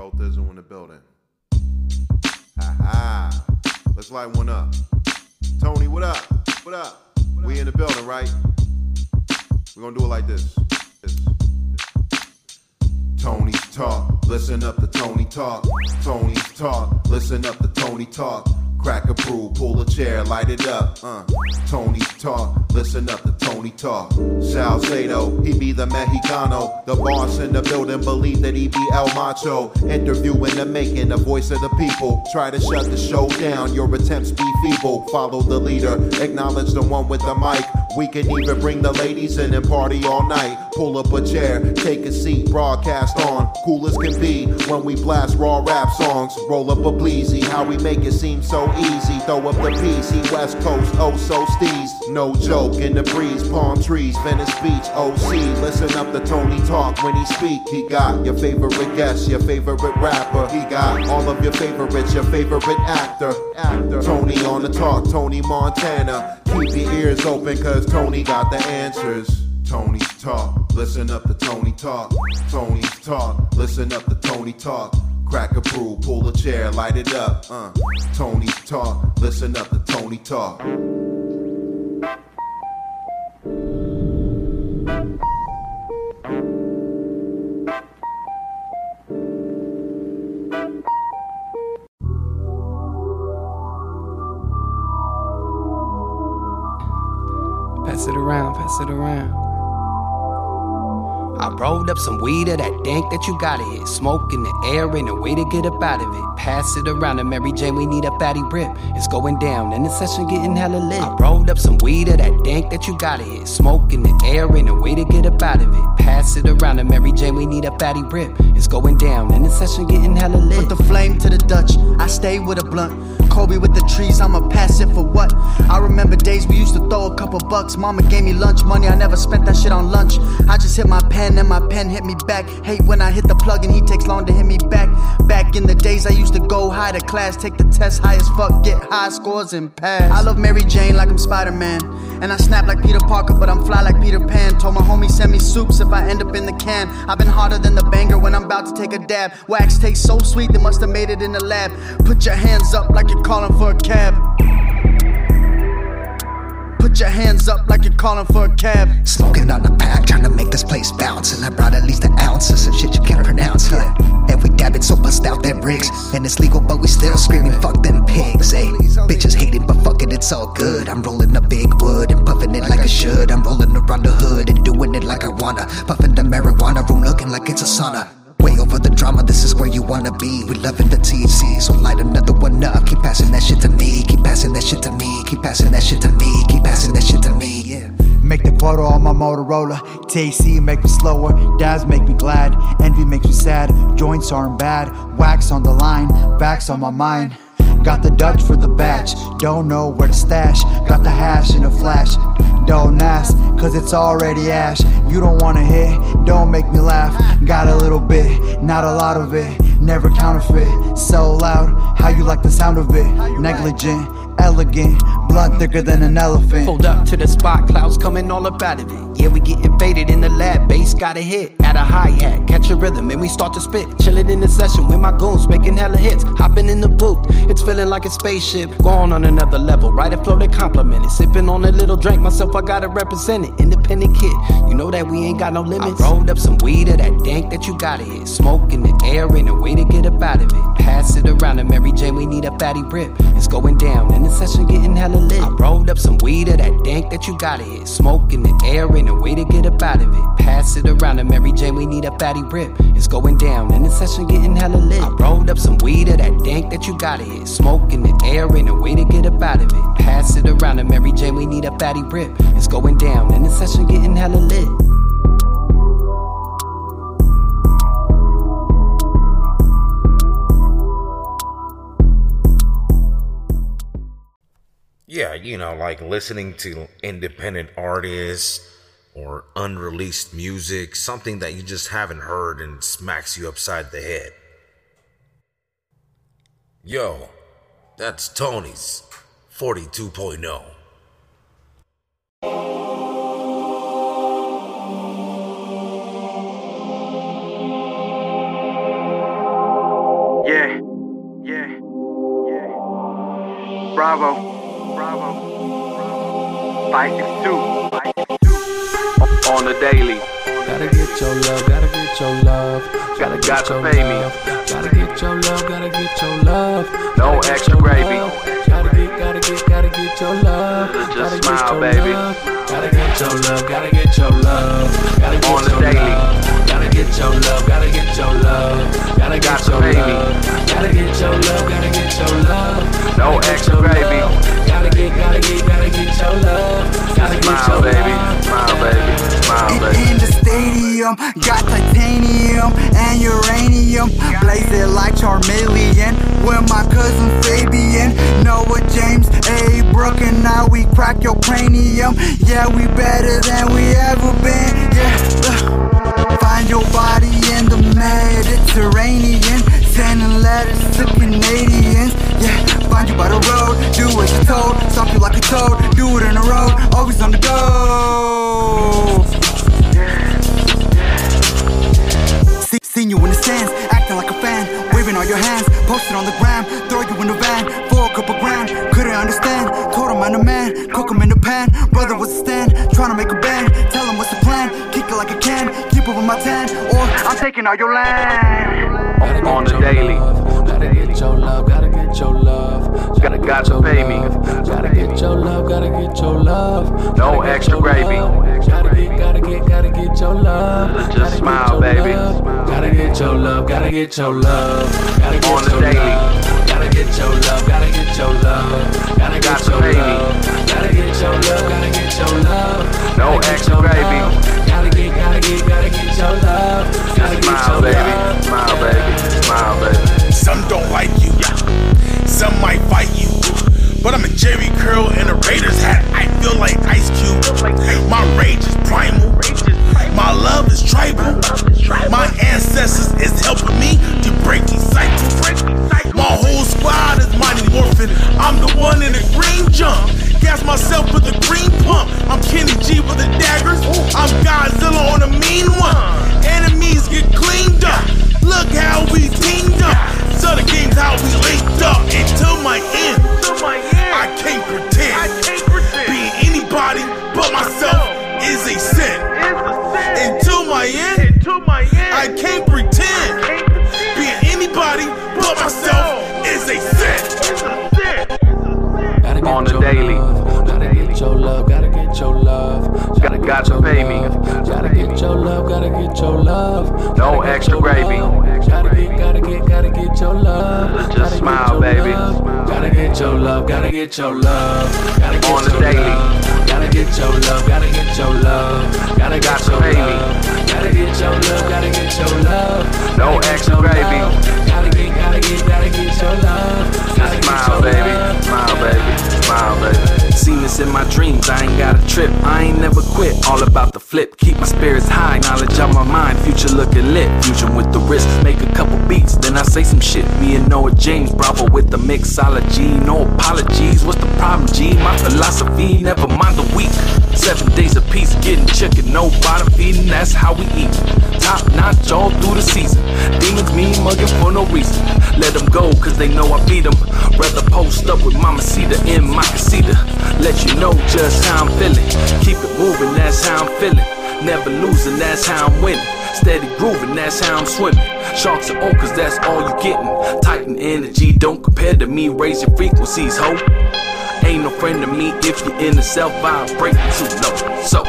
Bro Thizzle in the building. Ha ha. Let's light one up. Tony, what up? What up? We in the building, right? We're gonna do it like this. this. Tony talk, listen up to Tony talk. Tony talk, listen up to Tony talk. Crack a brew, pull a chair, light it up. Uh. Tony talk, listen up to Tony talk. Salcedo, he be the Mexicano. The boss in the building believe that he be El Macho. Interviewing the making, the voice of the people. Try to shut the show down, your attempts be feeble. Follow the leader, acknowledge the one with the mic. We can even bring the ladies in and party all night. Pull up a chair, take a seat, broadcast on. Cool as can be when we blast raw rap songs. Roll up a bleezy, how we make it seem so easy. Throw up the PC, West Coast, oh so steez. No joke in the breeze, palm trees, Venice Beach, OC. Listen up to Tony talk when he speak. He got your favorite guest, your favorite rapper. He got all of your favorites, your favorite actor. Actor. Tony on the talk, Tony Montana. Keep your ears open, cause Tony got the answers. Tony talk, listen up to Tony talk. Tony talk, listen up to Tony talk. Crack a brew, pull a chair, light it up. Uh. Tony talk, listen up to Tony talk. Up some weed of that dank that you gotta hit. Smoke in the air ain't a way to get up out of it. Pass it around to Mary Jane, we need a fatty rip. It's going down, and the session getting hella lit. I rolled up some weed of that dank that you gotta hit. Smoke in the air ain't a way to get up out of it. Pass it around to Mary Jane, we need a fatty rip. It's going down, and the session getting hella lit. Put the flame to the Dutch, I stay with a blunt. Kobe with the trees, I'ma pass it for what? I remember days we used to throw a couple bucks. Mama gave me lunch money, I never spent that shit on lunch. I just hit my pen and my pen hit me back. Hate when I hit the plug and he takes long to hit me back. Back in the days I used to go high to class, take the test high as fuck, get high scores and pass. I love Mary Jane like I'm Spider Man. And I snap like Peter Parker, but I'm fly like Peter Pan. Told my homie send me soups if I end up in the can. I've been harder than the banger when I'm about to take a dab. Wax tastes so sweet, they must have made it in the lab. Put your hands up like you're calling for a cab. Put your hands up like you're calling for a cab. Smoking on the pack, trying to make this place bounce. And I brought at least an ounce of some shit you can't pronounce. Yeah. And we dab it, so bust out them rigs. And it's legal, but we still screaming, fuck them pigs. Hey, bitches hating, but fuck it, it's all good. I'm rolling a big wood and puffing it like I should. I'm rolling around the hood and doing it like I wanna. Puffing the marijuana, room looking like it's a sauna. Way over the drama, this is where you wanna be. We loving the THC, so light another one up. Keep passing that shit to me, keep passing that shit to me, keep passing that shit to me, keep passing that shit to me, yeah. Make the quota on my Motorola. THC make me slower, dabs make me glad, envy makes me sad. Joints aren't bad, wax on the line, backs on my mind. Got the Dutch for the batch, don't know where to stash. Got the hash in a flash, don't ask, cause it's already ash. You don't wanna hit, don't make me laugh. Got a little bit, not a lot of it. Never counterfeit, so loud, how you like the sound of it? Negligent, elegant, blood thicker than an elephant. Pulled up to the spot, clouds coming all up out of it. Yeah, we get invaded in the lab, bass got a hit at a hi hat, catch a rhythm, and we start to spit. Chillin' in the session with my goons, making hella hits. Hopping in the booth, it's feeling like a spaceship, going on another level. Right and flow to compliment it. Sipping on a little drink, myself, I gotta represent it. Independent kid, you know that we ain't got no limits. I rolled up some weed of that dank that you gotta hit. Smoke in the air, ain't a way to get up out of it. Pass it around to Mary Jane, we need a fatty rip. It's going down, and the session getting hella lit. I rolled up some weed of that dank that you gotta hit. Smoke in the air, ain't a way to get up out of it. Pass it around to Mary Jane, we need a fatty rip. It's going down, and the session getting hella lit. I rolled up some weed of that dank that you gotta hit. Smoke in the air, ain't a way to get up out of it. Pass it around to Mary Jane, we need a fatty rip. It's going down, and the session getting hella lit. yeah, you know, like listening to independent artists or unreleased music, something that you just haven't heard and smacks you upside the head. Yo, that's Tony's 42.0. Yeah, yeah, yeah. Bravo. 562. On the daily. Gotta get your love, gotta get your love. Gotta, gotta your pay me. Gotta get your love, gotta get your love. No Gotta extra gravy. love. Gotta get, gotta get, gotta get your love. Just Gotta get smile, your baby. love. Gotta get your love, gotta get your love. Gotta get On the daily. love. Gotta get your stadium, got titanium and uranium. Blaze it like Charmeleon with my cousin Fabian. Noah James, A. Brook, and now we crack your cranium. Yeah, we better than we ever been. Yeah. Find your body in the Mediterranean. Sending letters to Canadians. Yeah, find you by the road. Do what you're told. Stomp you like a toad. Do it in the road. Always on the go. Your hands, posted on the gram, throw you in the van for a couple grand. Couldn't understand, told him I'm the man, cook him in the pan. Brother was a stand, trying to make a band. Tell him what's the plan, kick it like a can, keep up with my tan, or I'm taking all your land. Gotta On the daily. love, Gotta get your love, gotta get your love. Gotta- gotta your pay me. Gotta get your love, gotta get your love. No Gotta get extra gravy. Love. Gotta get, gotta get, your love. Just smile, baby. Gotta get your love, gotta get your love. Gotta get On your love. Gotta get your love, gotta get your love. Gotta get your love. Gotta get your love, gotta get your love. No Gotta extra your gravy. love. Gotta get, gotta get, gotta get your love. Gotta get Smile, your baby. love. Smile, baby. Smile, baby. Some don't like you, some might fight you. But I'm a Jerry Curl in a Raiders hat. I feel like Ice Cube. My rage is primal. My love is tribal. My ancestors is helping me to break these cycles. My whole squad is mighty morphin. I'm the one in the green jump. Gas myself with the green pump. I'm Kenny G with the daggers. I'm Godzilla on a mean one. Enemies get cleaned up. Look how we teamed up. So the game's how we linked up until my end. Gotta- get gotta your pay me. love. Gotta get your love. Gotta get your love. No extra gravy. Gotta get, gotta get, gotta get your love. Just Gotta get smile, your baby. love. Gotta get your love. Gotta get your love. Gotta get On the your daily. love. Gotta get your love. Gotta get your love. Gotta get your love. Gotta get your love. Gotta get your love. No extra gravy. In my dreams, I ain't got a trip. I ain't never quit, all about the flip. Keep my spirits high, knowledge on my mind. Future looking lit, fusion with the wrist. Make a couple beats, then I say some shit. Me and Noah James, Bravo with the mixology. No apologies, what's the problem, G? My philosophy, never mind the week. Seven days a piece, getting chicken, no bottom feeding, that's how we eat. Top notch all through the season. Demons mean mugging for no reason. Let them go, cause they know I beat them. Rather post up with Mama Cedar in my casita. Let you know just how I'm feeling. Keep it moving, that's how I'm feeling. Never losing, that's how I'm winning. Steady grooving, that's how I'm swimming. Sharks are on, cause that's all you getting. Tighten energy, don't compare to me. Raise your frequencies, ho. Ain't no friend to me if you're in the self vibrating too low. So,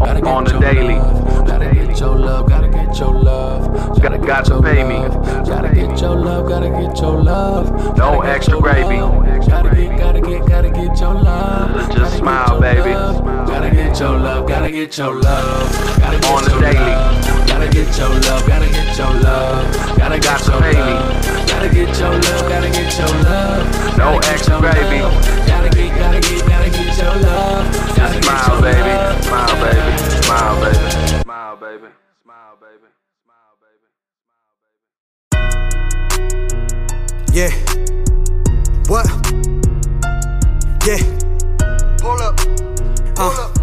Gotta On the daily. love. Gotta get your love. Gotta get your love. Gotta- get gotta your pay me. love. Gotta get your love. Gotta get your love. No extra gravy. Gotta get, gotta get, gotta get your love. Just smile, baby. Gotta get your love. Gotta get your love. Gotta get On the daily. Gotta get your love. Gotta get your love. Gotta get Gotta your love. Gotta get your love. Gotta get your love. Your gravy. Gotta get, gotta get, gotta get your love. Gotta get Smile, your baby. love. Smile, baby. Smile, baby. Smile, baby. Smile, baby. Smile, baby. Yeah. What? Yeah. Pull up. Uh. Pull up.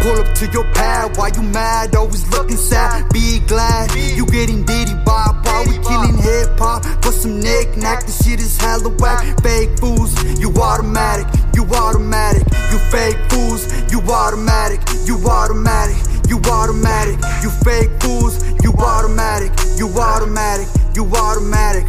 Pull up to your pad. Why you mad? Always looking sad. Be glad you getting diddy bop while we killing hip hop for some knick-knack. The shit is hella whack. Fake fools, you automatic, you automatic. You fake fools, you automatic, you automatic. You automatic, you fake fools, you automatic, you automatic, you automatic.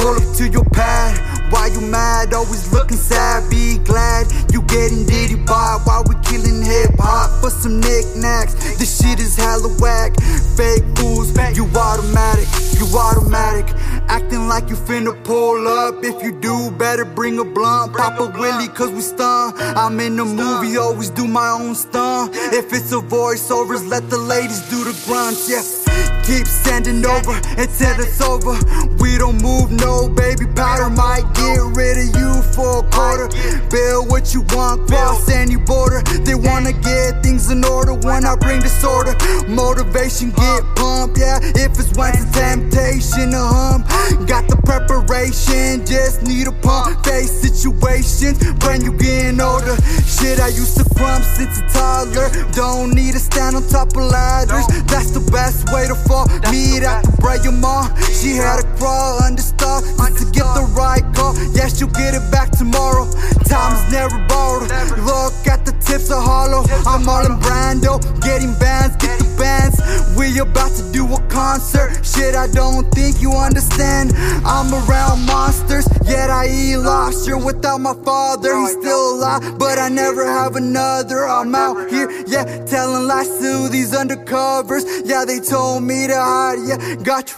Pull up to your pad. Why you mad? Always looking sad. Be glad you getting diddy by Why we killing hip hop for some knickknacks. This shit is hella whack. Fake fools, you automatic, you automatic. Acting like you finna pull up. If you do, better bring a blunt. Pop a willy, cause we stun. I'm in the movie, always do my own stunt. If it's a voiceovers, let the ladies do the grunts, yeah. Keep sending over until it's over. We don't move, no baby powder. Might get rid of you for a quarter. Build what you want, cross any border. They wanna get things in order when I bring disorder. Motivation get pumped, yeah. If it's once a temptation to hum, got the preparation. Just need a pump. Face situations when you getting older. Shit, I used to crumb since a toddler. Don't need to stand on top of ladders. That's the best way to fall. Meet at the Brea Mall. She had to crawl under star just to get the right call. Yeah, she'll get it back tomorrow. Time's never borrowed. Look at the tips are hollow. I'm all in Brando, getting bands, get the bands. We about to do a concert. Shit, I don't think you understand. I'm around monsters, yet I eat lobster without my father. He's still alive, but I never have another. I'm out here, yeah, telling lies to these undercovers. Yeah, they told me yeah, got you.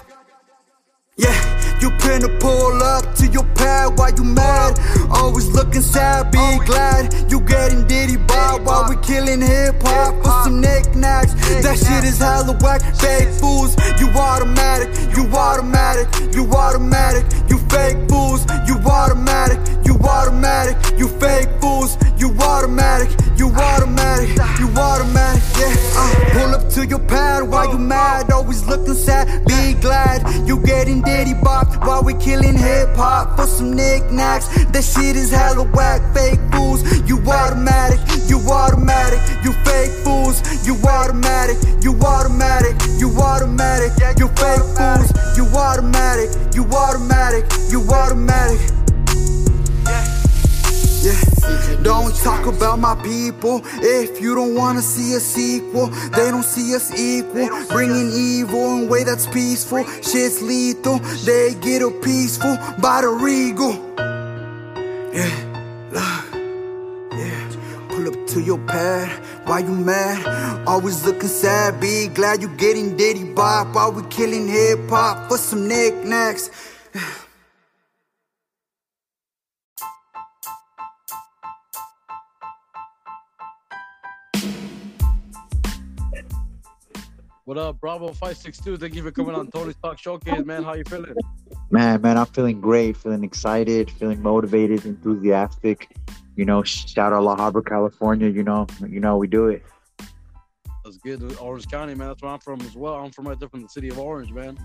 Yeah, you finna pull up to your pad while you mad. Always looking sad, be glad. You getting diddy by while we killing hip hop for some knickknacks. That shit is hella whack. Fake fools, you automatic, you automatic, you automatic, you fake fools, you automatic, you automatic, you fake fools, you automatic, you automatic, you automatic. Yeah, uh, pull up to your pad while you mad. Always looking sad, be glad. You getting diddy bop while we killing hip hop for some knickknacks. That shit is hella whack. Fake fools, you automatic, you automatic, you fake fools, you automatic, you automatic, you automatic, you fake fools, you automatic, you automatic, you automatic. Yeah. Don't talk about my people if you don't wanna see a sequel. They don't see us equal. Bringing evil in a way that's peaceful. Shit's lethal. They get a peaceful by the regal. Yeah, look, yeah. Pull up to your pad. Why you mad? Always looking sad. Be glad you getting diddy bop while we killing hip hop for some knickknacks. What up, Bravo 562? Thank you for coming on Tony's Talk Showcase, man. How you feeling? Man, man, I'm feeling great, feeling excited, feeling motivated, enthusiastic. You know, shout out La Habra, California. You know, you know, we do it. That's good. Orange County, man. That's where I'm from as well. I'm from right there from the city of Orange, man.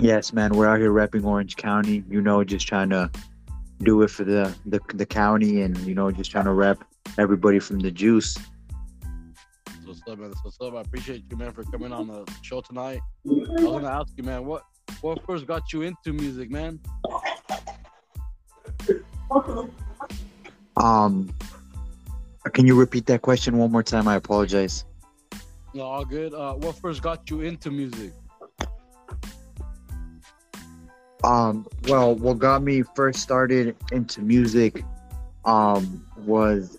Yes, man, we're out here repping Orange County. You know, just trying to do it for the the, the county, and you know, just trying to rep everybody from the juice. What's up, man. That's what's up. I appreciate you, man, for coming on the show tonight. I was gonna ask you, man, what what first got you into music, man? Um, can you repeat that question one more time? I apologize. No, all good. Uh, what first got you into music? Um, well, what got me first started into music, um, was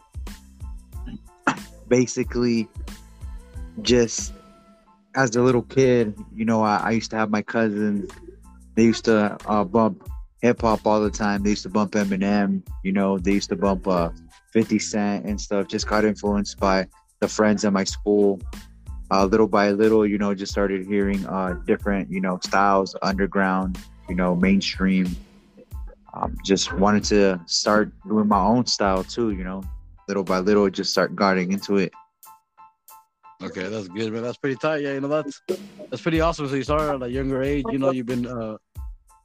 basically just as a little kid. You know, I, I used to have my cousins. They used to uh, bump hip hop all the time. They used to bump Eminem. You know, they used to bump uh, 50 Cent and stuff. Just got influenced by the friends at my school. Uh, little by little, you know, just started hearing uh, different, you know, styles, underground, you know, mainstream. Um, just wanted to start doing my own style too, you know, little by little, just start getting into it. Okay, that's good, man. That's pretty tight. Yeah, you know that's that's pretty awesome. So you started at a younger age. You know, you've been uh,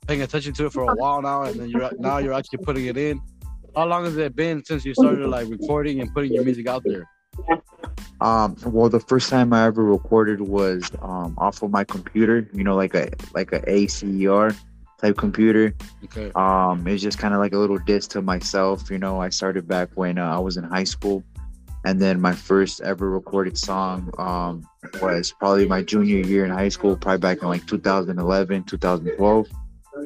paying attention to it for a while now, and then you're now you're actually putting it in. How long has it been since you started like recording and putting your music out there? Um, well, the first time I ever recorded was um, off of my computer. You know, like a like a ACER type computer. Okay. Um, it's just kind of like a little diss to myself. You know, I started back when uh, I was in high school, and then my first ever recorded song um, was probably my junior year in high school, probably back in like 2011, 2012.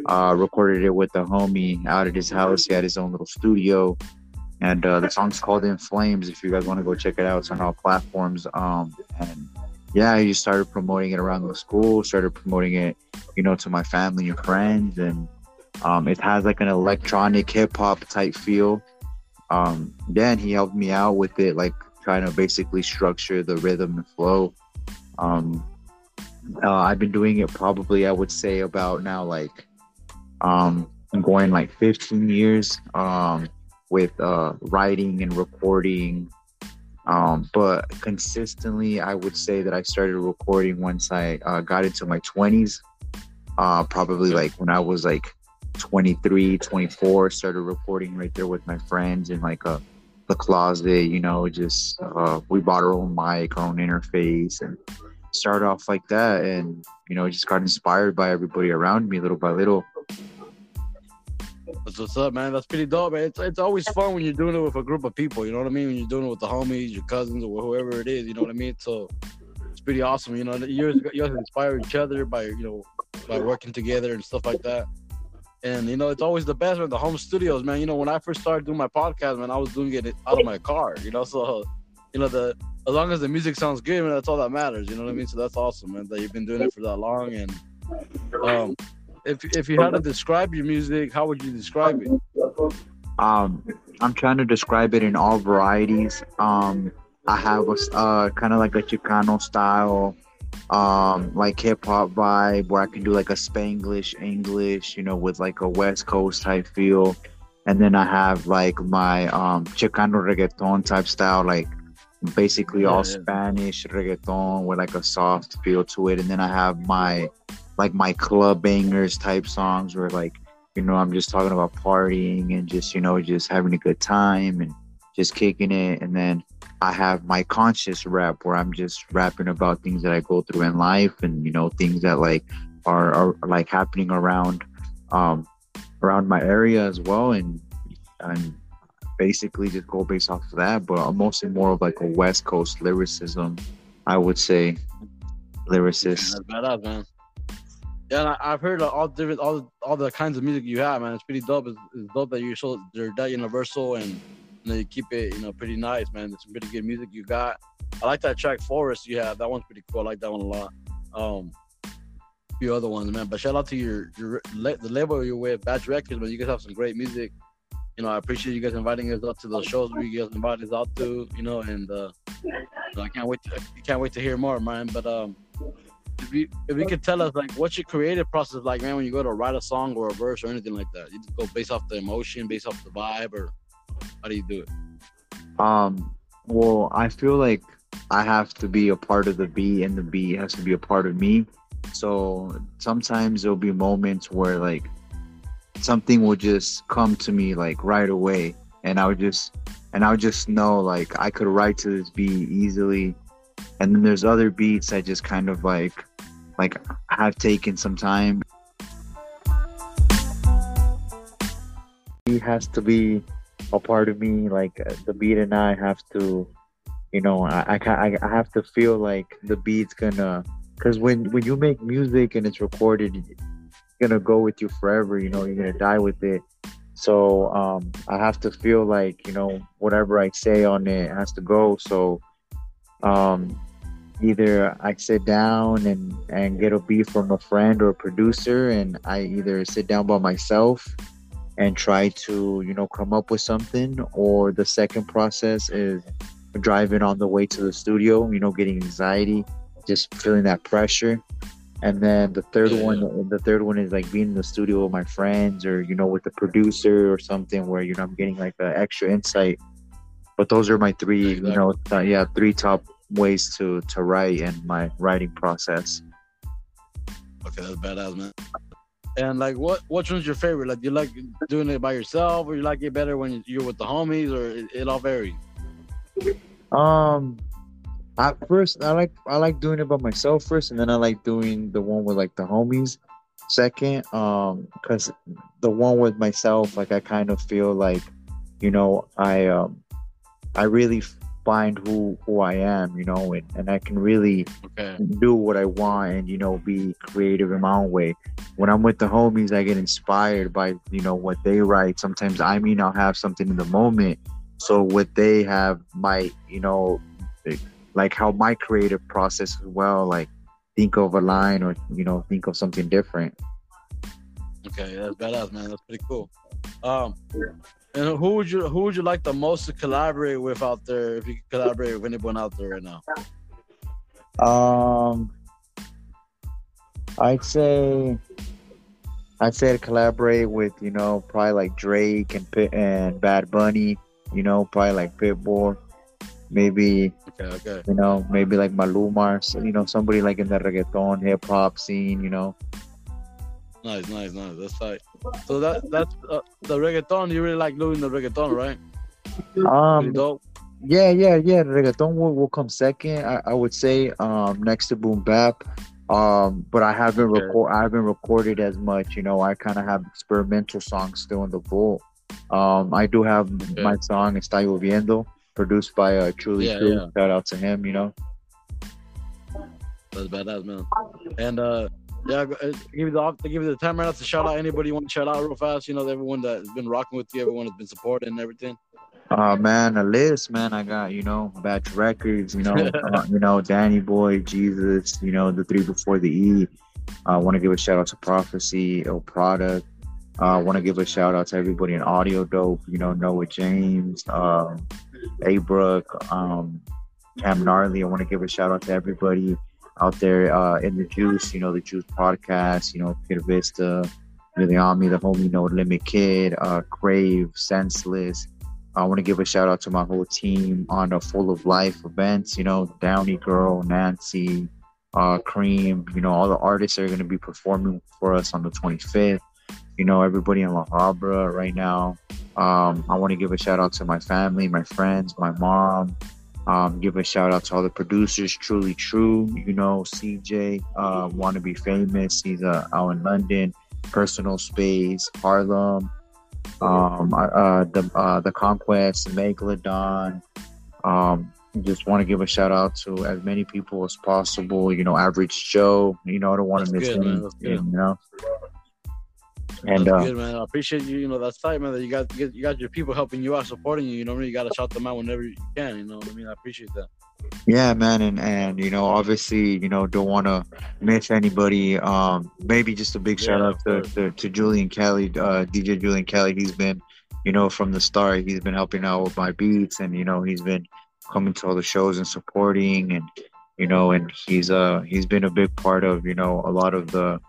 Uh, recorded it with a homie out at his house. He had his own little studio and uh, the song's called "In Flames." If you guys want to go check it out, it's on all platforms. Um, and yeah, just started promoting it around the school, started promoting it, you know, to my family and friends, and um, it has like an electronic hip hop type feel. Um, then he helped me out with it, like trying to basically structure the rhythm and flow. Um, uh, I've been doing it probably, I would say, about now like um, going like 15 years. Um, with uh, writing and recording. Um, but consistently, I would say that I started recording once I uh, got into my 20s. Uh, probably like when I was like 23, 24, started recording right there with my friends in like a the closet, you know, just uh, we bought our own mic, our own interface, and started off like that. And, you know, just got inspired by everybody around me little by little. That's what's up, man. That's pretty dope, man. It's, it's always fun when you're doing it with a group of people. You know what I mean? When you're doing it with the homies, your cousins, or whoever it is. You know what I mean? So it's pretty awesome. You know, you guys inspire each other by you know by working together and stuff like that. And you know, it's always the best with the home studios, man. You know, when I first started doing my podcast, man, I was doing it out of my car. You know, so you know the as long as the music sounds good, man, that's all that matters. You know what I mean? So that's awesome, man. That you've been doing it for that long, and um, if if you had to describe your music, how would you describe it? Um, I'm trying to describe it in all varieties. Um, I have a uh, kind of like a Chicano style, um, like hip hop vibe where I can do like a Spanglish English, you know, with like a West Coast type feel. And then I have like my um, Chicano reggaeton type style, like basically yeah, all yeah. Spanish reggaeton with like a soft feel to it. And then I have my like my club bangers type songs where like you know i'm just talking about partying and just you know just having a good time and just kicking it and then i have my conscious rap where i'm just rapping about things that i go through in life and you know things that like are, are like happening around um around my area as well and and basically just go based off of that but I'm mostly more of like a west coast lyricism i would say lyricist badass, man yeah, I, have heard all different, all all the kinds of music you have, man. It's pretty dope. It's, it's dope that you're so they're that universal and know, you keep it, you know, pretty nice, man. It's some pretty good music you got. I like that track Forest you have. That one's pretty cool. I like that one a lot. Um, a few other ones, man. But shout out to your your the label you're with, Batch Records, man. You guys have some great music. You know, I appreciate you guys inviting us out to those shows where you guys invite us out to. You know, and uh, I can't wait. To, I can't wait to hear more, man. But um, if you if you could tell us like what's your creative process like, man, when you go to write a song or a verse or anything like that, you just go based off the emotion, based off the vibe, or how do you do it? Um, well, I feel like I have to be a part of the beat, and the beat has to be a part of me. So sometimes there'll be moments where like something will just come to me like right away, and I would just and I would just know like I could write to this beat easily and then there's other beats that just kind of like like have taken some time He has to be a part of me like the beat and i have to you know i i, I have to feel like the beat's gonna because when when you make music and it's recorded it's gonna go with you forever you know you're gonna die with it. So um i have to feel like you know whatever i say on it has to go. So um either I sit down and and get a beat from a friend or a producer, and I either sit down by myself and try to you know come up with something, or the second process is driving on the way to the studio. You know, getting anxiety, just feeling that pressure. And then the third yeah. one, the third one is like being in the studio with my friends, or you know, with the producer or something, where you know I'm getting like an extra insight. But those are my three, exactly. you know, th- yeah, three top ways to to write and my writing process. Okay, that's badass, man. And like, what which one's your favorite? Like, you like doing it by yourself, or you like it better when you're with the homies, or it, it all varies? Um, At first, I like I like doing it by myself first, and then I like doing the one with like the homies second. Um, because the one with myself, like I kind of feel like, you know, I um, I really find who who I am, you know, and, and I can really Okay. do what I want and you know be creative in my own way. When I'm with the homies, I get inspired by you know what they write. Sometimes I may not have something in the moment, so what they have might you know like how my creative process as well. Like think of a line or you know think of something different. Okay, that's badass, man. That's pretty cool. Um, and who would you who would you like the most to collaborate with out there? If you could collaborate with anyone out there right now, Um, I'd say, I'd say to collaborate with you know probably like Drake and Pit and Bad Bunny. You know, probably like Pitbull. Maybe okay, okay, you know maybe like Maluma. You know somebody like in the reggaeton hip hop scene. You know. Nice, nice, nice. That's tight. So that that's uh, the reggaeton. You really like doing the reggaeton, right? Um. dope. Yeah, yeah, yeah. Reggaeton will, will come second. I, I would say um next to boom bap. Um, but I haven't Okay. record I haven't recorded as much. You know, I kind of have experimental songs still in the vault. Um, I do have my song "Está Lloviendo," produced by uh, Truly Yeah, True. yeah. Shout out to him. You know. That's badass, man. And uh, yeah, go- uh, give you the give you the time right now to shout out anybody you want to shout out real fast. You know, everyone that's been rocking with you, everyone that's been supporting and everything. Uh man, a list, man. I got you know Batch Records, you know, uh, you know Danny Boy, Jesus, you know the three before the E. I want to give a shout out to Prophecy, El Product. I want to give a shout out to everybody in Audio Dope, you know Noah James, um, A Brook, um, Cam Gnarly. I want to give a shout out to everybody out there uh, in the Juice, you know the Juice podcast, you know Kid Vista, Miliami, the homie No Limit Kid, uh, Crave, Senseless. I want to give a shout out to my whole team on the Full of Life events. You know, Downey Girl, Nancy, uh, Cream. You know, all the artists that are going to be performing for us on the 25th. You know, everybody in La Habra right now. Um, I want to give a shout out to my family, my friends, my mom. Um, give a shout out to all the producers, Truly True. You know, CJ, uh, Want to Be Famous. He's uh, out in London. Personal Space, Harlem um, uh, the uh, the conquest, Megalodon. Um, just want to give a shout out to as many people as possible. You know, Average Joe. You know, I don't want to miss anything. You know, and uh, good, man. I appreciate you. You know, that's tight, man. That you got you got- you got your people helping you out, supporting you. You know, what I mean? you got to shout them out whenever you can. You know what I mean? I appreciate that. yeah, man, and and you know, obviously, you know, don't want to miss anybody. Um, maybe just a big shout out to, to to Julian Kelly, uh, DJ Julian Kelly. He's been, you know, from the start, he's been helping out with my beats, and you know, he's been coming to all the shows and supporting, and you know, and he's uh he's been a big part of you know a lot of the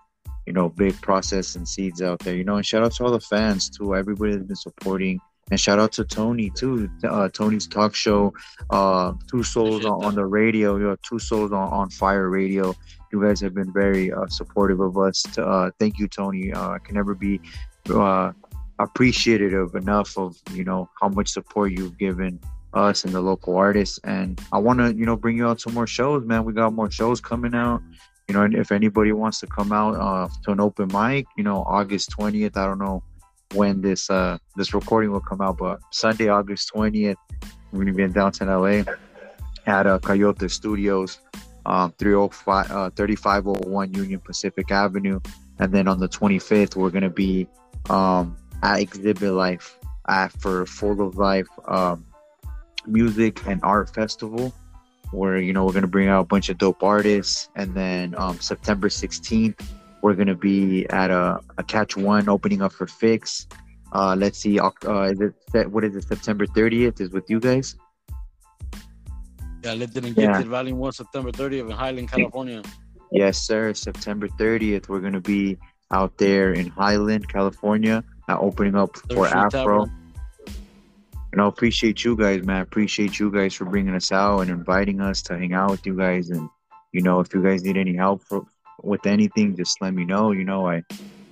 you know big process and seeds out there. You know, and shout out to all the fans too, everybody that's been supporting. And shout out to Tony too. Uh, Tony's talk show, uh, Two Souls on, on the radio. You know, Two Souls on, on Fire Radio. You guys have been very uh, supportive of us. Uh, thank you, Tony. Uh, I can never be uh, appreciative enough of you know how much support you've given us and the local artists. And I want to you know bring you out to more shows, man. We got more shows coming out. You know, and if anybody wants to come out uh, to an open mic, you know, August twentieth. I don't know when this uh this recording will come out, but Sunday, August twentieth, we're gonna be in downtown LA at uh, Coyote Studios, um, 305, uh, 3501 Union Pacific Avenue, and then on the 25th, we're gonna be um, at Exhibit Life at for Full of Life um, Music and Art Festival. Where you know we're gonna bring out a bunch of dope artists, and then um, September 16th we're gonna be at a, a catch one opening up for Fix. Uh, let's see, uh, is it what is it? September 30th is with you guys. Yeah, Lifted and Yeah. Gifted, Volume 1, September 30th in Highland, California. Yes, sir. September 30th, we're gonna be out there in Highland, California, uh, opening up for Afro. Tavern. And I appreciate you guys, man. I appreciate you guys for bringing us out and inviting us to hang out with you guys. And you know, if you guys need any help for, with anything, just let me know. You know, I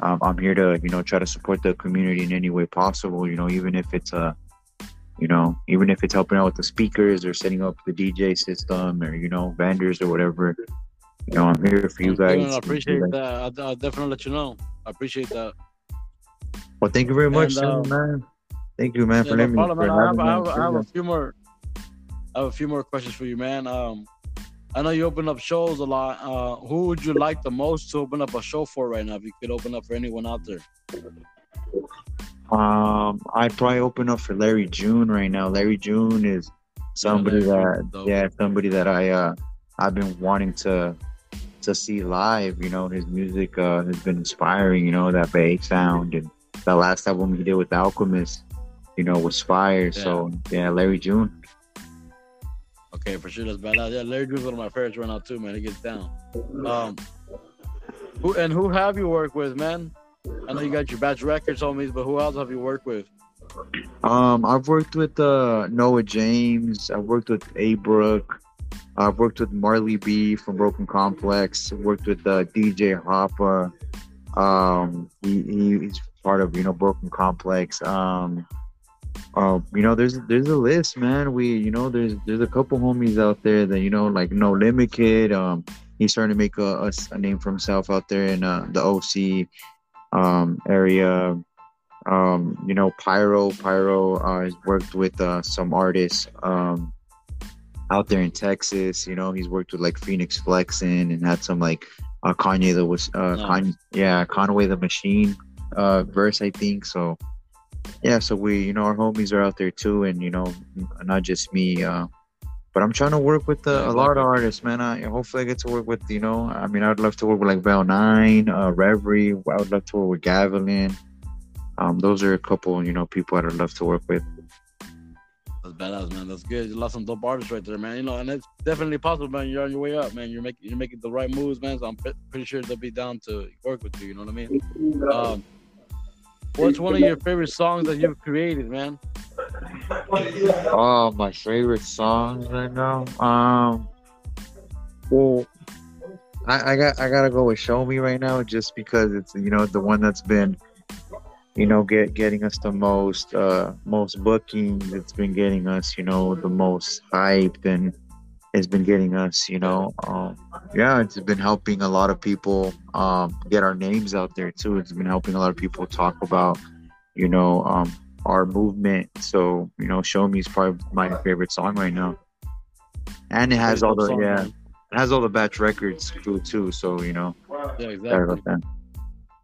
um, I'm here to you know try to support the community in any way possible. You know, even if it's a You know, even if it's helping out with the speakers or setting up the DJ system or you know vendors or whatever. You know, I'm here for you guys. I appreciate that. I'll, I'll, definitely let you know. I appreciate that. Well, thank you very much, and, um, man. Thank you, man, yeah, for letting no me. I, have, I, have, I have a few more. I have a few more questions for you, man. Um, I know you open up shows a lot. Uh, who would you like the most to open up a show for right now? If you could open up for anyone out there. Um, I'd probably open up for Larry June right now. Larry June is somebody yeah, that yeah, somebody that I uh I've been wanting to to see live. You know, his music uh, has been inspiring. You know that bass sound and the last album he did with Alchemist, you know, was fire. Yeah. So yeah, Larry June. Okay, for sure, that's badass. Yeah, Larry June's one of my favorites right now too, man. He gets down. Um, who and who have you worked with, man? I know you got your batch records homies, but who else have you worked with? Um, I've worked with uh, Noah James. I've worked with A Brook. I've worked with Marley B from Broken Complex. I've worked with uh, DJ Hoppa. Um, he, he's part of you know Broken Complex. Um, uh, you know, there's there's a list, man. We you know there's there's a couple homies out there that you know like No Limit Kid. Um, he's starting to make a, a, a name for himself out there in uh, the OC um, area. Um, you know, Pyro. Pyro uh, has worked with uh, some artists um, out there in Texas. You know, he's worked with like Phoenix Flexin and had some like uh, Kanye the was uh, Kanye, yeah, Conway the Machine uh, verse, I think. So yeah, so we, you know, our homies are out there too, and you know, not just me. Uh, but I'm trying to work with uh, a lot of artists, man. I hopefully I get to work with, you know, I mean, I'd love to work with like Val Nine, uh, Reverie. I would love to work with Gavilan. Um, those are a couple, you know, people that I'd love to work with. That's badass, man. That's good. You lost some dope artists right there, man. You know, and it's definitely possible, man. You're on your way up, man. You're making you're making the right moves, man. So I'm pretty sure they'll be down to work with you. You know what I mean? Um, What's one of your favorite songs that you've created, man? Oh, my favorite songs right now. Um, well, I, I got I gotta go with "Show Me" right now, just because it's you know the one that's been, you know, get getting us the most uh most bookings. It's been getting us you know the most hyped and has been getting us, you know, um, yeah, it's been helping a lot of people um, get our names out there too. It's been helping a lot of people talk about, you know, um, our movement. So, you know, Show Me is probably my favorite song right now. And it has all the, song, yeah, man. it has all the batch records crew too. So, you know, yeah, exactly.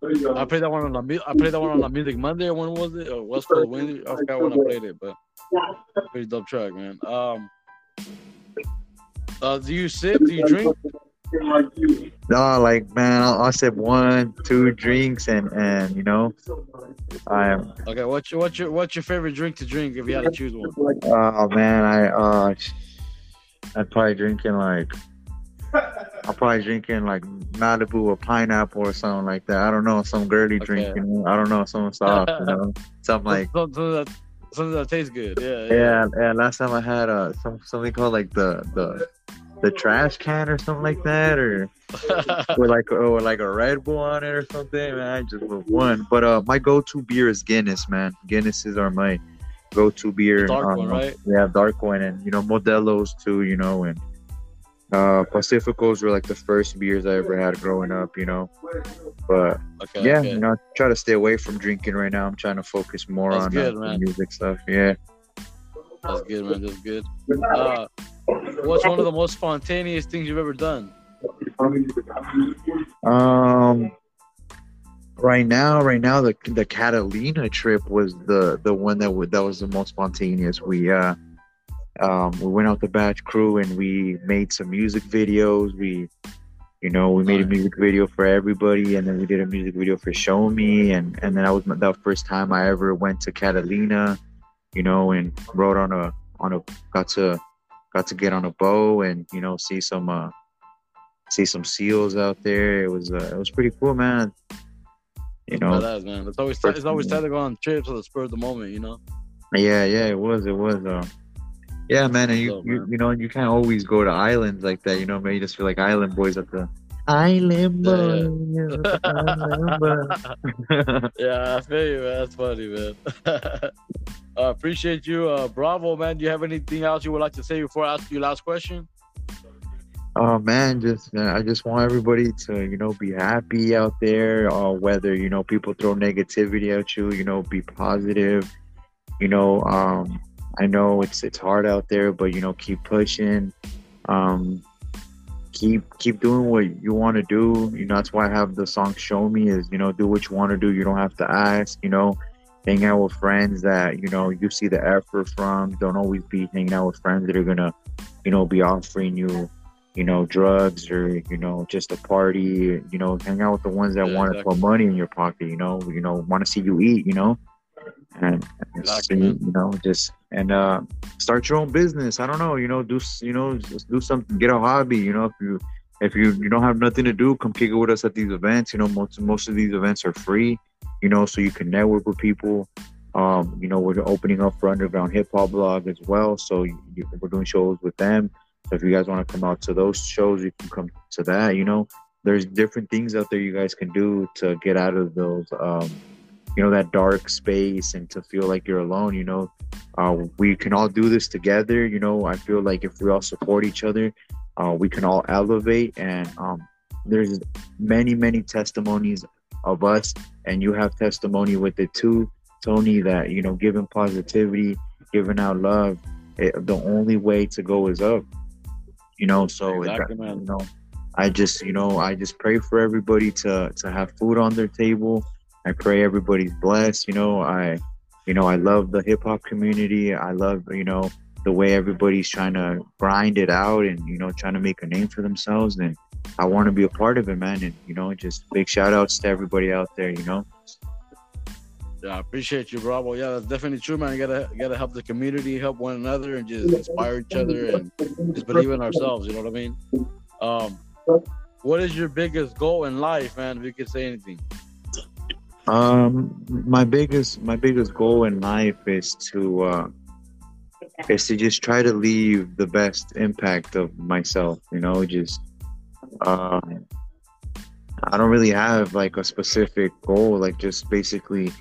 I played that one on the I played that one on the Music Monday. When was it? Or West Coast Wednesday? I forgot when I played it, but pretty dope track, man. Um, uh, do you sip? Do you drink? No, like man, I'll, I'll sip one, two drinks, and and you know, I am. Okay, what's your what's your what's your favorite drink to drink if you had to choose one? Oh man, I uh, I'd probably drinking like. I'll probably drinking like Malibu or pineapple or something like that. I don't know, some girly okay. drink. You know? I don't know, something soft. you know, something like. Something that, tastes good. Yeah, yeah. Yeah, yeah. Last time I had uh some something called like the the the trash can or something like that, or with like or like a Red Bull on it or something. Man, I just with one. But uh, my go-to beer is Guinness, man. Guinnesses are my go-to beer. The dark um, one, right? Yeah, dark one, and you know Modelo's too. You know, and uh, Pacificos were like the first beers I ever had growing up. You know, but okay, yeah, okay. you know, I try to stay away from drinking right now. I'm trying to focus more That's on good, uh, music stuff. Yeah. That's good, man. That's good. Uh, what's one of the most spontaneous things you've ever done? Um, right now, right now, the the Catalina trip was the the one that w- that was the most spontaneous. We uh, um, we went out the batch crew and we made some music videos. We, you know, we made a music video for everybody, and then we did a music video for Show Me, and and then that was the first time I ever went to Catalina you know, and rode on a on a got to got to get on a bow and you know see some uh see some seals out there. It was uh, it was pretty cool, man. You know, man. It's always it's always time to go on trips at the spur of the moment, you know. Yeah, yeah, it was, it was. Uh, yeah, man, and you, you, you know, you can't always go to islands like that. You know, maybe you just feel like island boys at the Island Yeah. Island boy. yeah, I feel you, man. That's funny, man. uh, appreciate you, uh, Bravo, man. Do you have anything else you would like to say before I ask you last question? Oh man, just uh, I just want everybody to you know be happy out there. Uh, whether you know people throw negativity at you, you know, be positive. You know, um, I know it's it's hard out there, but you know, keep pushing. Um, keep keep doing what you want to do. You know, that's why I have the song "Show Me" is you know do what you want to do. You don't have to ask. You know, hang out with friends that you know you see the effort from. Don't always be hanging out with friends that are gonna, you know, be offering you, you know, drugs or you know just a party. You know, hang out with the ones that Yeah, want to exactly. put money in your pocket. You know, you know, want to see you eat. You know, and, and see, you know just and uh start your own business. I don't know. You know, do you know just do something. Get a hobby. You know, if you if you you don't have nothing to do, come kick it with us at these events. You know, most most of these events are free. You know, so you can network with people. Um, you know, we're opening up for Underground Hip Hop Blog as well. So you, you- we're doing shows with them. So if you guys want to come out to those shows, you can come to that. You know, there's different things out there you guys can do to get out of those, um, you know, that dark space and to feel like you're alone. You know, uh, we can all do this together. You know, I feel like if we all support each other, uh, we can all elevate. And um, there's many, many testimonies of us, and you have testimony with it too, Tony. That you know, giving positivity, giving out love. It, the only way to go is up. You know, so it- Exactly, man. you know, I just you know I just pray for everybody to to have food on their table. I pray everybody's blessed. You know, I you know I love the hip hop community. I love you know the way everybody's trying to grind it out and you know trying to make a name for themselves and I want to be a part of it, man. And you know, just big shout outs to everybody out there. You know. Yeah, I appreciate you, Bravo. Yeah, that's definitely true, man. You gotta you gotta help the community, help one another, and just inspire each other and just believe in ourselves. You know what I mean? Um, what is your biggest goal in life, man? If you could say anything. Um, my biggest my biggest goal in life is to uh, is to just try to leave the best impact of myself. You know, just um, I don't really have like a specific goal. Like just basically,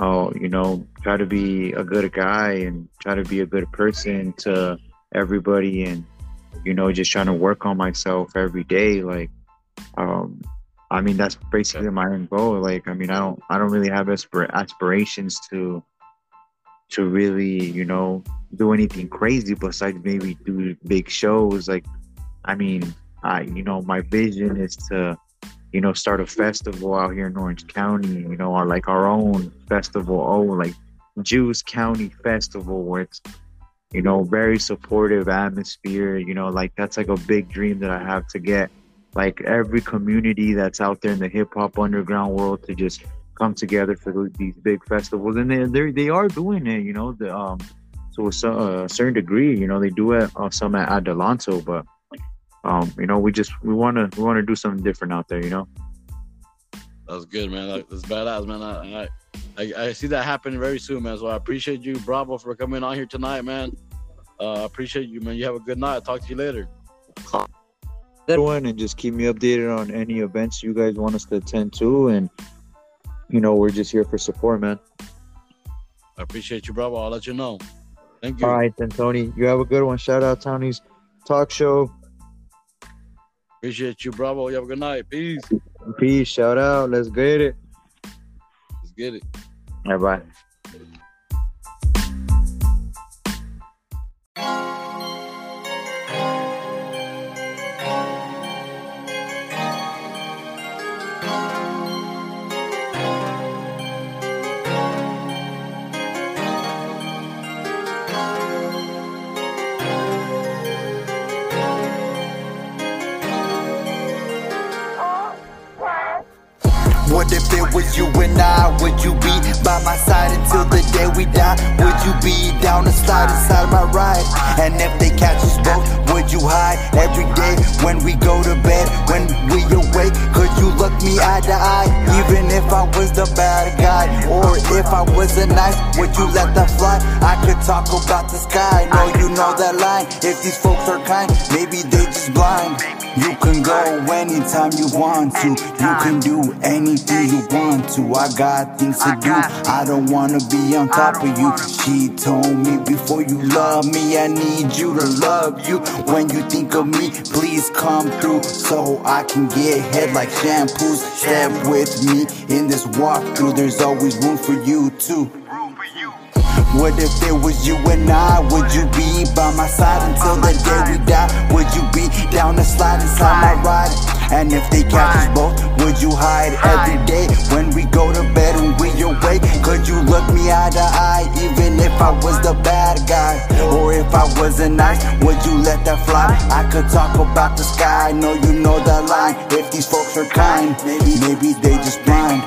uh, you know, try to be a good guy and try to be a good person to everybody, and you know, just trying to work on myself every day. Like, um, I mean, that's basically my end goal. Like, I mean, I don't, I don't really have aspir- aspirations to, to really, you know, do anything crazy besides maybe do big shows. Like, I mean, I, you know, my vision is to, you know, start a festival out here in Orange County. You know, or like our own festival. Oh, like Jews County Festival, where it's, you know, very supportive atmosphere. You know, like that's like a big dream that I have to get like every community that's out there in the hip hop underground world to just come together for th- these big festivals, and they they they are doing it, you know, the um to a, a certain degree, you know, they do it uh, some at Adelanto, but um you know we just we want to we want to do something different out there, you know. That's good, man. That's badass, man. I, I I I see that happening very soon, man. So I appreciate you, Bravo, for coming on here tonight, man. Uh, I appreciate you, man. You have a good night. I'll talk to you later. Everyone, and just keep me updated on any events you guys want us to attend to, and you know we're just here for support, man. I appreciate you, Bravo. I'll let you know. Thank you. All right, then, Tony. You have a good one. Shout out Tony's talk show. Appreciate you, Bravo. You have a good night. Peace. Peace. Shout out. Let's get it. Let's get it. Bye bye. By my side until the day we die? Would you be down the slide inside my ride? And if they catch us both, would you hide every day when we go to bed? When we awake, could you look me eye to eye, even if I was the bad guy. Or if I was a nice, would you let that fly? I could talk about the sky, no, you know that line. If these folks are kind, maybe they just blind. You can go anytime you want to. You can do anything you want to. I got things to do. I don't wanna be on top of you. She told me before you love me, I need you to love you. When you think of me, please come through so I can get head like shampoos. Step with me in this walkthrough. There's always room for you too. What if it was you and I? Would you be by my side until the day we die? Would you be down the slide inside my ride? And if they catch us both, would you hide every day when we go to bed and we awake? Could you look me eye to eye, even if I was the bad guy? Or if I wasn't nice, would you let that fly? I could talk about the sky, know you know the line. If these folks are kind, maybe, maybe they just blind.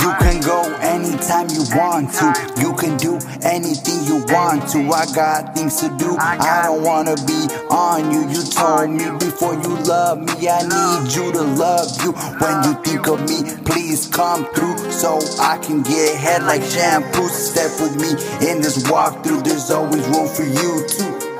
You can go anytime you want to. You can do anything you want to. I got things to do. I don't wanna be on you. You told me before you love me. I need you to love you. When you think of me, please come through so I can get head like shampoo. Step with me in this walkthrough. There's always room for you too.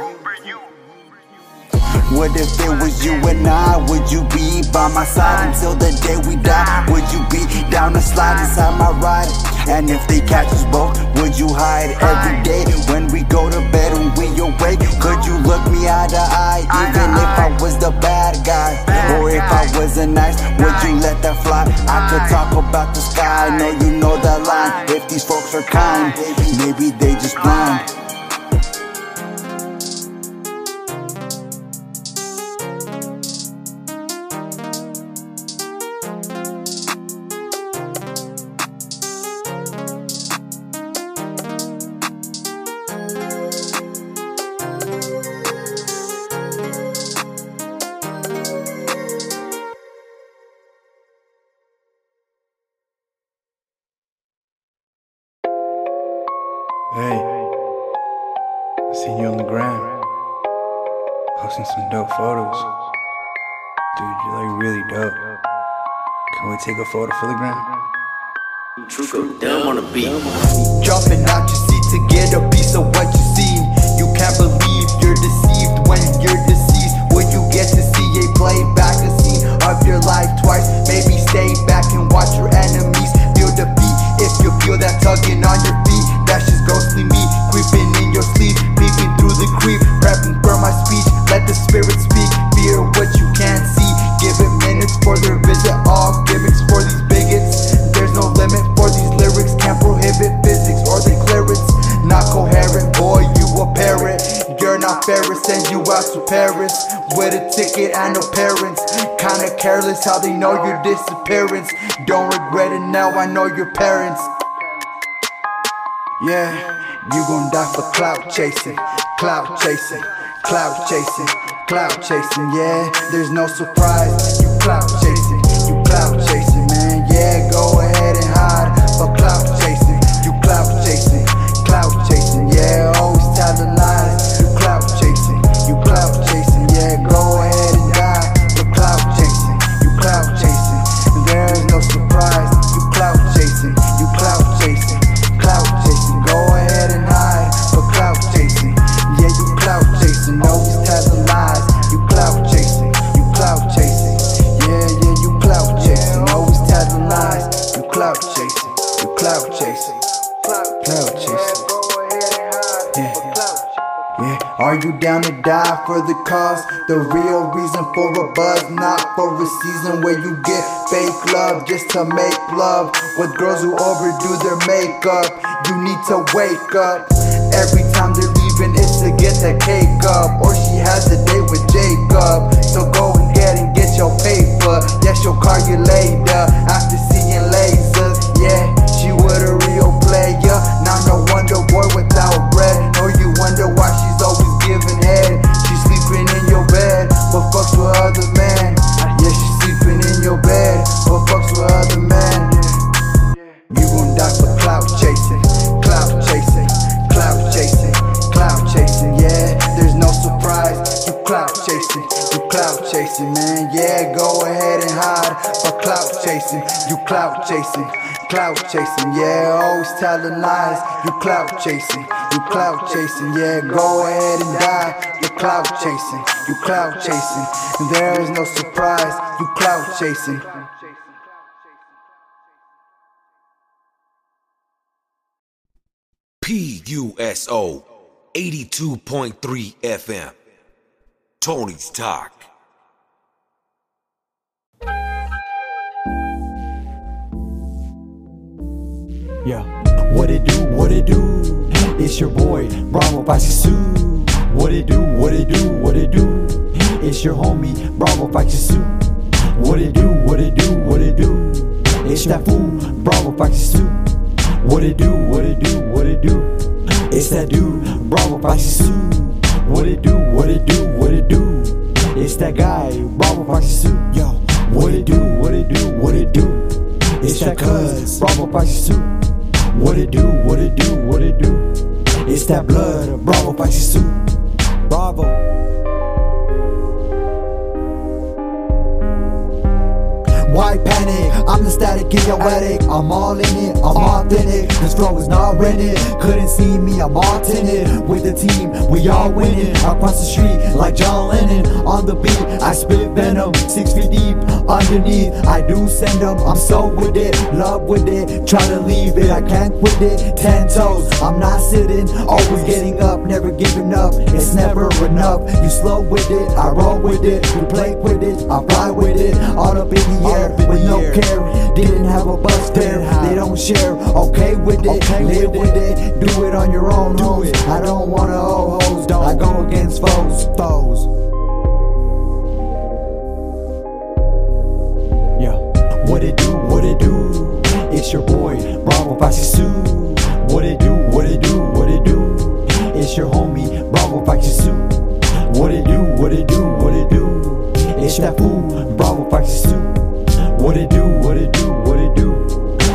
What if it was you and I? Would you be by my side until the day we die? Would you be down the slide inside my ride? And if they catch us both, would you hide every day when we go to bed and we awake? Could you look me eye to eye, even if I was the bad guy? Or if I wasn't nice, would you let that fly? I could talk about the sky, I know you know that line. If these folks are kind, maybe they just blind. Hey, I seen you on the gram, posting some dope photos. Dude, you're like really dope. Can we take a photo for the gram? True dumb on the beat. Jumping out your seat to get a piece of what you see. You can't believe you're deceived when you're deceased. Will you get to see a playback, a scene of your life twice? Maybe stay back and watch your enemies feel defeat. If you feel that tugging on your ghostly me creeping in your sleep, peeping through the creep, prepping for my speech. Let the spirit speak, fear what you can't see. Give it minutes for their visit. All gimmicks for these bigots. There's no limit for these lyrics. Can't prohibit physics or the clearance. Not coherent, boy, you a parrot. You're not Ferris, send you out to Paris with a ticket and no parents. Kinda careless how they know your disappearance. Don't regret it now, I know your parents. Yeah, you gon' die for clout chasing, clout chasing, clout chasing, clout chasing. Yeah, there's no surprise. You clout a buzz, not for a season where you get fake love just to make love. With girls who overdo their makeup, you need to wake up. Every time they're leaving, it's to get that cake up. Or she has a date with Jacob. So go ahead and get your paper. Yeah, she'll call you later after clout chasing, yeah, always telling lies. You clout chasing, you clout chasing, yeah, go ahead and die. You clout chasing, you clout chasing, and there is no surprise. You clout chasing. PUSO 82.3 FM. Tony's Talk. Yeah. What it do, what it do? It's your boy, Bravo Pachisu. What it do, what it do, what it do? It's your homie, Bravo Pachisu. What it do, what it do, what it do? It's that fool, Bravo Pachisu. What it do, what it do, what it do? It's that dude, Bravo Pachisu. What it do, what it do, what it do? It's that guy, Bravo Pachisu. Yo, what it do, what it do, what it do? It's that cuz, Bravo Pachisu. What it do, what it do, what it do? It's that blood, of Bravo Pachisu. Bravo. Why panic? I'm the static in your attic. I'm all in it, I'm authentic. This flow is not rented. Couldn't see me, I'm all tinted. With the team, we all winning. Across the street, like John Lennon. On the beat, I spit venom. Six feet deep, underneath. I do send them, I'm so with it. Love with it, try to leave it. I can't quit it. Ten toes, I'm not sitting. Always getting up, never giving up. It's never enough. You slow with it, I roll with it. You play with it, I fly with it. All up in the air with no care. Didn't have a bus fare, they don't share. Okay with it, live with it, do it on your own. Do it. I don't wanna owe hoes, I go against foes. Foes. Yeah. What it do, what it do? It's your boy, Bravo Pachisu. What it do, what it do, what it do? It's your homie, Bravo Pachisu. What it do, what it do, what it do? It's that fool, Bravo Pachisu. What it do, what it do, what it do?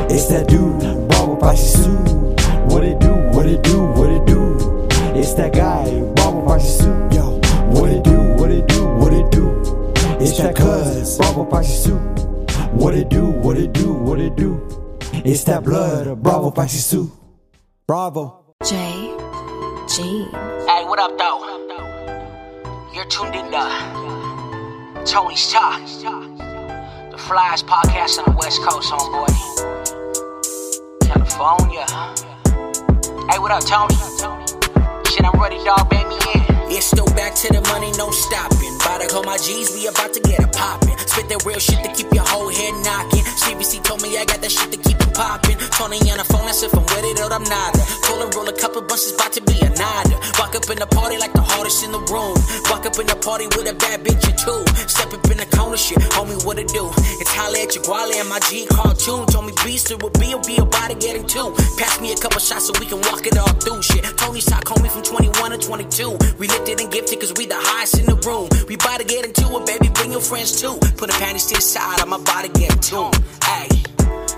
It's that dude, Bravo Pachisu. What it do, what it do, what it do? It's that guy, Bravo Pachisu. Yo, what it do, what it do, what it do? It's that cuz, Bravo Pachisu. What it do, what it do, what it do? It's that blood, Bravo Pachisu. Bravo. J. G. Hey, what up, though? You're tuned in to Tony's Talk, flyest podcast on the West Coast, homeboy. California. Hey, what up, Tony? Shit, I'm ready, dog. Bang me Yeah, still back to the money, no stopping. About to call my G's, we about to get it poppin'. Spit that real shit to keep your whole head knocking. CBC told me I got that shit to keep it poppin'. Tony on the phone, that's if I'm with it or I'm not. Pull and roll a couple bunches, about to be a nada. Walk up in the party like the hardest in the room. Walk up in the party with a bad bitch or two. Step up in the corner, shit, homie, what it do? It's holla at your guale and my G cartoon. Told me beast it will be, will be about to getting two. Pass me a couple shots so we can walk it all through shit. Tony's talk, homie, from 21 to 22. We lifted and gifted cause we the highest in the room. We about to get into it, baby, bring your friends too. Put a panties to the side, I'm about to get tuned. Hey,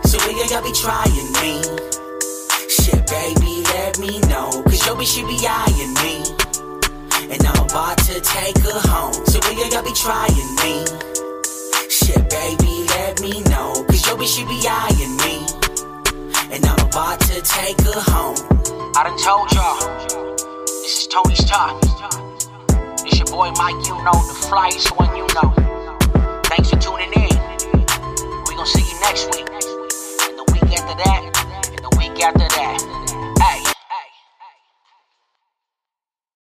so yeah, y'all be trying me. Shit, baby, let me know. Cause your bitch, she be eyeing me. And I'm about to take her home. So yeah, y'all be trying me. Shit, baby, let me know. Cause your bitch, she be eyeing me. And I'm about to take her home. I done told y'all. This is Tony's Talk. It's your boy Mike, you know, the flyest one you know. Thanks for tuning in. We're gonna see you next week, and the week after that, and the week after that.